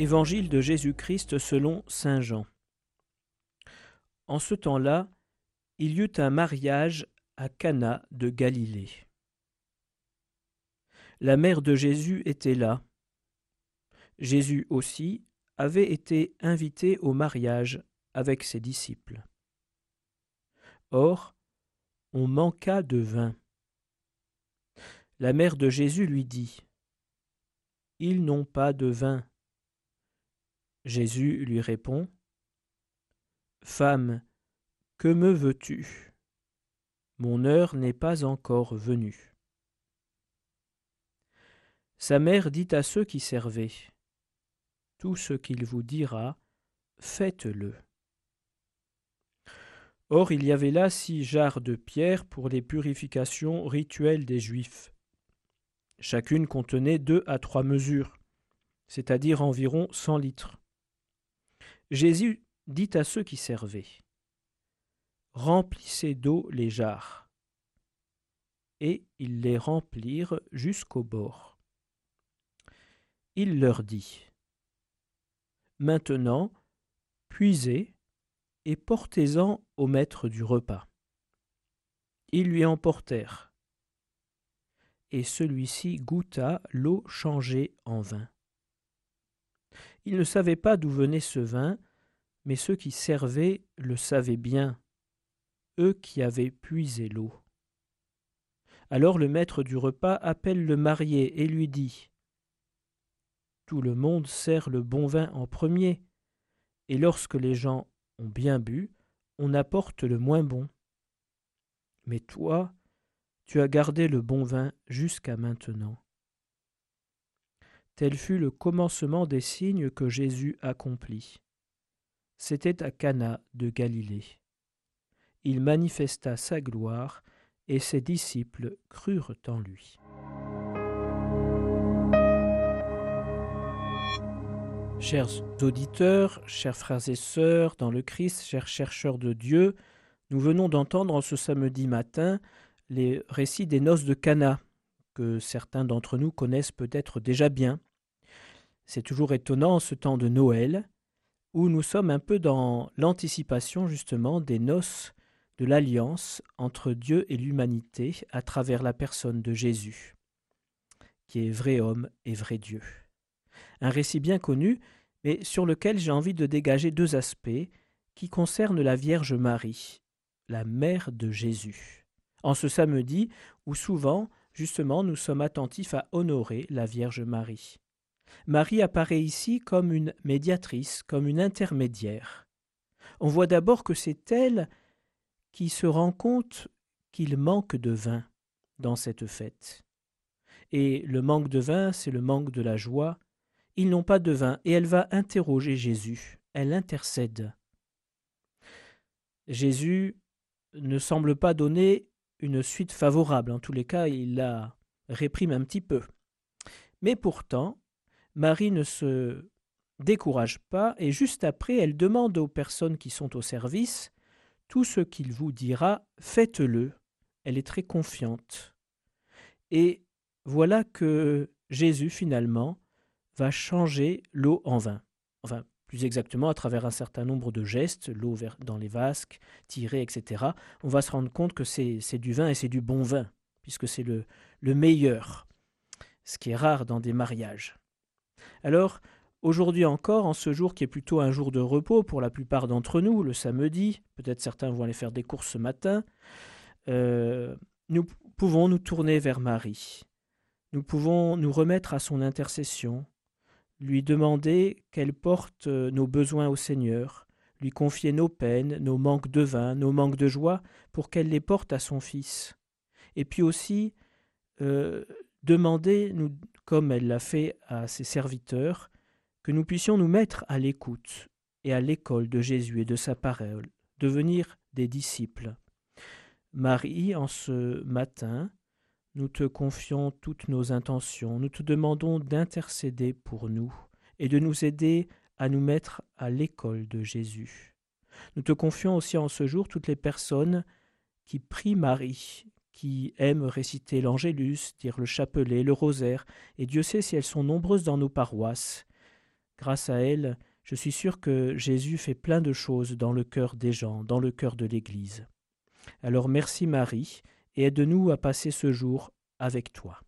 Évangile de Jésus-Christ selon Saint Jean. En ce temps-là, il y eut un mariage à Cana de Galilée. La mère de Jésus était là. Jésus aussi avait été invité au mariage avec ses disciples. Or, on manqua de vin. La mère de Jésus lui dit Ils n'ont pas de vin. Jésus lui répond Femme, que me veux-tu? Mon heure n'est pas encore venue. Sa mère dit à ceux qui servaient Tout ce qu'il vous dira, faites-le. Or il y avait là six jarres de pierre pour les purifications rituelles des Juifs. Chacune contenait deux à trois mesures, c'est-à-dire environ cent litres. Jésus dit à ceux qui servaient Remplissez d'eau les jarres. Et ils les remplirent jusqu'au bord. Il leur dit Maintenant, puisez et portez-en au maître du repas. Ils lui emportèrent. Et celui-ci goûta l'eau changée en vin. Il ne savait pas d'où venait ce vin, mais ceux qui servaient le savaient bien, eux qui avaient puisé l'eau. Alors le maître du repas appelle le marié et lui dit Tout le monde sert le bon vin en premier, et lorsque les gens ont bien bu, on apporte le moins bon. Mais toi, tu as gardé le bon vin jusqu'à maintenant. Tel fut le commencement des signes que Jésus accomplit. C'était à Cana de Galilée. Il manifesta sa gloire, et ses disciples crurent en lui. Chers auditeurs, chers frères et sœurs dans le Christ, chers chercheurs de Dieu, nous venons d'entendre ce samedi matin les récits des noces de Cana, que certains d'entre nous connaissent peut-être déjà bien. C'est toujours étonnant en ce temps de Noël, où nous sommes un peu dans l'anticipation justement des noces de l'alliance entre Dieu et l'humanité à travers la personne de Jésus, qui est vrai homme et vrai Dieu. Un récit bien connu, mais sur lequel j'ai envie de dégager deux aspects qui concernent la Vierge Marie, la mère de Jésus. En ce samedi où souvent, justement, nous sommes attentifs à honorer la Vierge Marie. Marie apparaît ici comme une médiatrice, comme une intermédiaire. On voit d'abord que c'est elle qui se rend compte qu'il manque de vin dans cette fête. Et le manque de vin, c'est le manque de la joie. Ils n'ont pas de vin, et elle va interroger Jésus, elle intercède. Jésus ne semble pas donner une suite favorable, en tous les cas il la réprime un petit peu. Mais pourtant, Marie ne se décourage pas et juste après, elle demande aux personnes qui sont au service Tout ce qu'il vous dira, faites-le. Elle est très confiante. Et voilà que Jésus, finalement, va changer l'eau en vin. Enfin, plus exactement à travers un certain nombre de gestes, l'eau dans les vasques, tirée, etc. On va se rendre compte que c'est du vin et c'est du bon vin, puisque c'est le, le meilleur, ce qui est rare dans des mariages. Alors, aujourd'hui encore, en ce jour qui est plutôt un jour de repos pour la plupart d'entre nous, le samedi, peut-être certains vont aller faire des courses ce matin, euh, nous pouvons nous tourner vers Marie. Nous pouvons nous remettre à son intercession, lui demander qu'elle porte euh, nos besoins au Seigneur, lui confier nos peines, nos manques de vin, nos manques de joie, pour qu'elle les porte à son Fils. Et puis aussi euh, demander, nous, comme elle l'a fait à ses serviteurs, que nous puissions nous mettre à l'écoute et à l'école de Jésus et de sa parole, devenir des disciples. Marie, en ce matin, nous te confions toutes nos intentions, nous te demandons d'intercéder pour nous et de nous aider à nous mettre à l'école de Jésus. Nous te confions aussi en ce jour toutes les personnes qui prient Marie, qui aiment réciter l'Angélus, dire le chapelet, le rosaire, et Dieu sait si elles sont nombreuses dans nos paroisses. Grâce à elle, je suis sûr que Jésus fait plein de choses dans le cœur des gens, dans le cœur de l'Église. Alors merci Marie, et aide-nous à passer ce jour avec toi.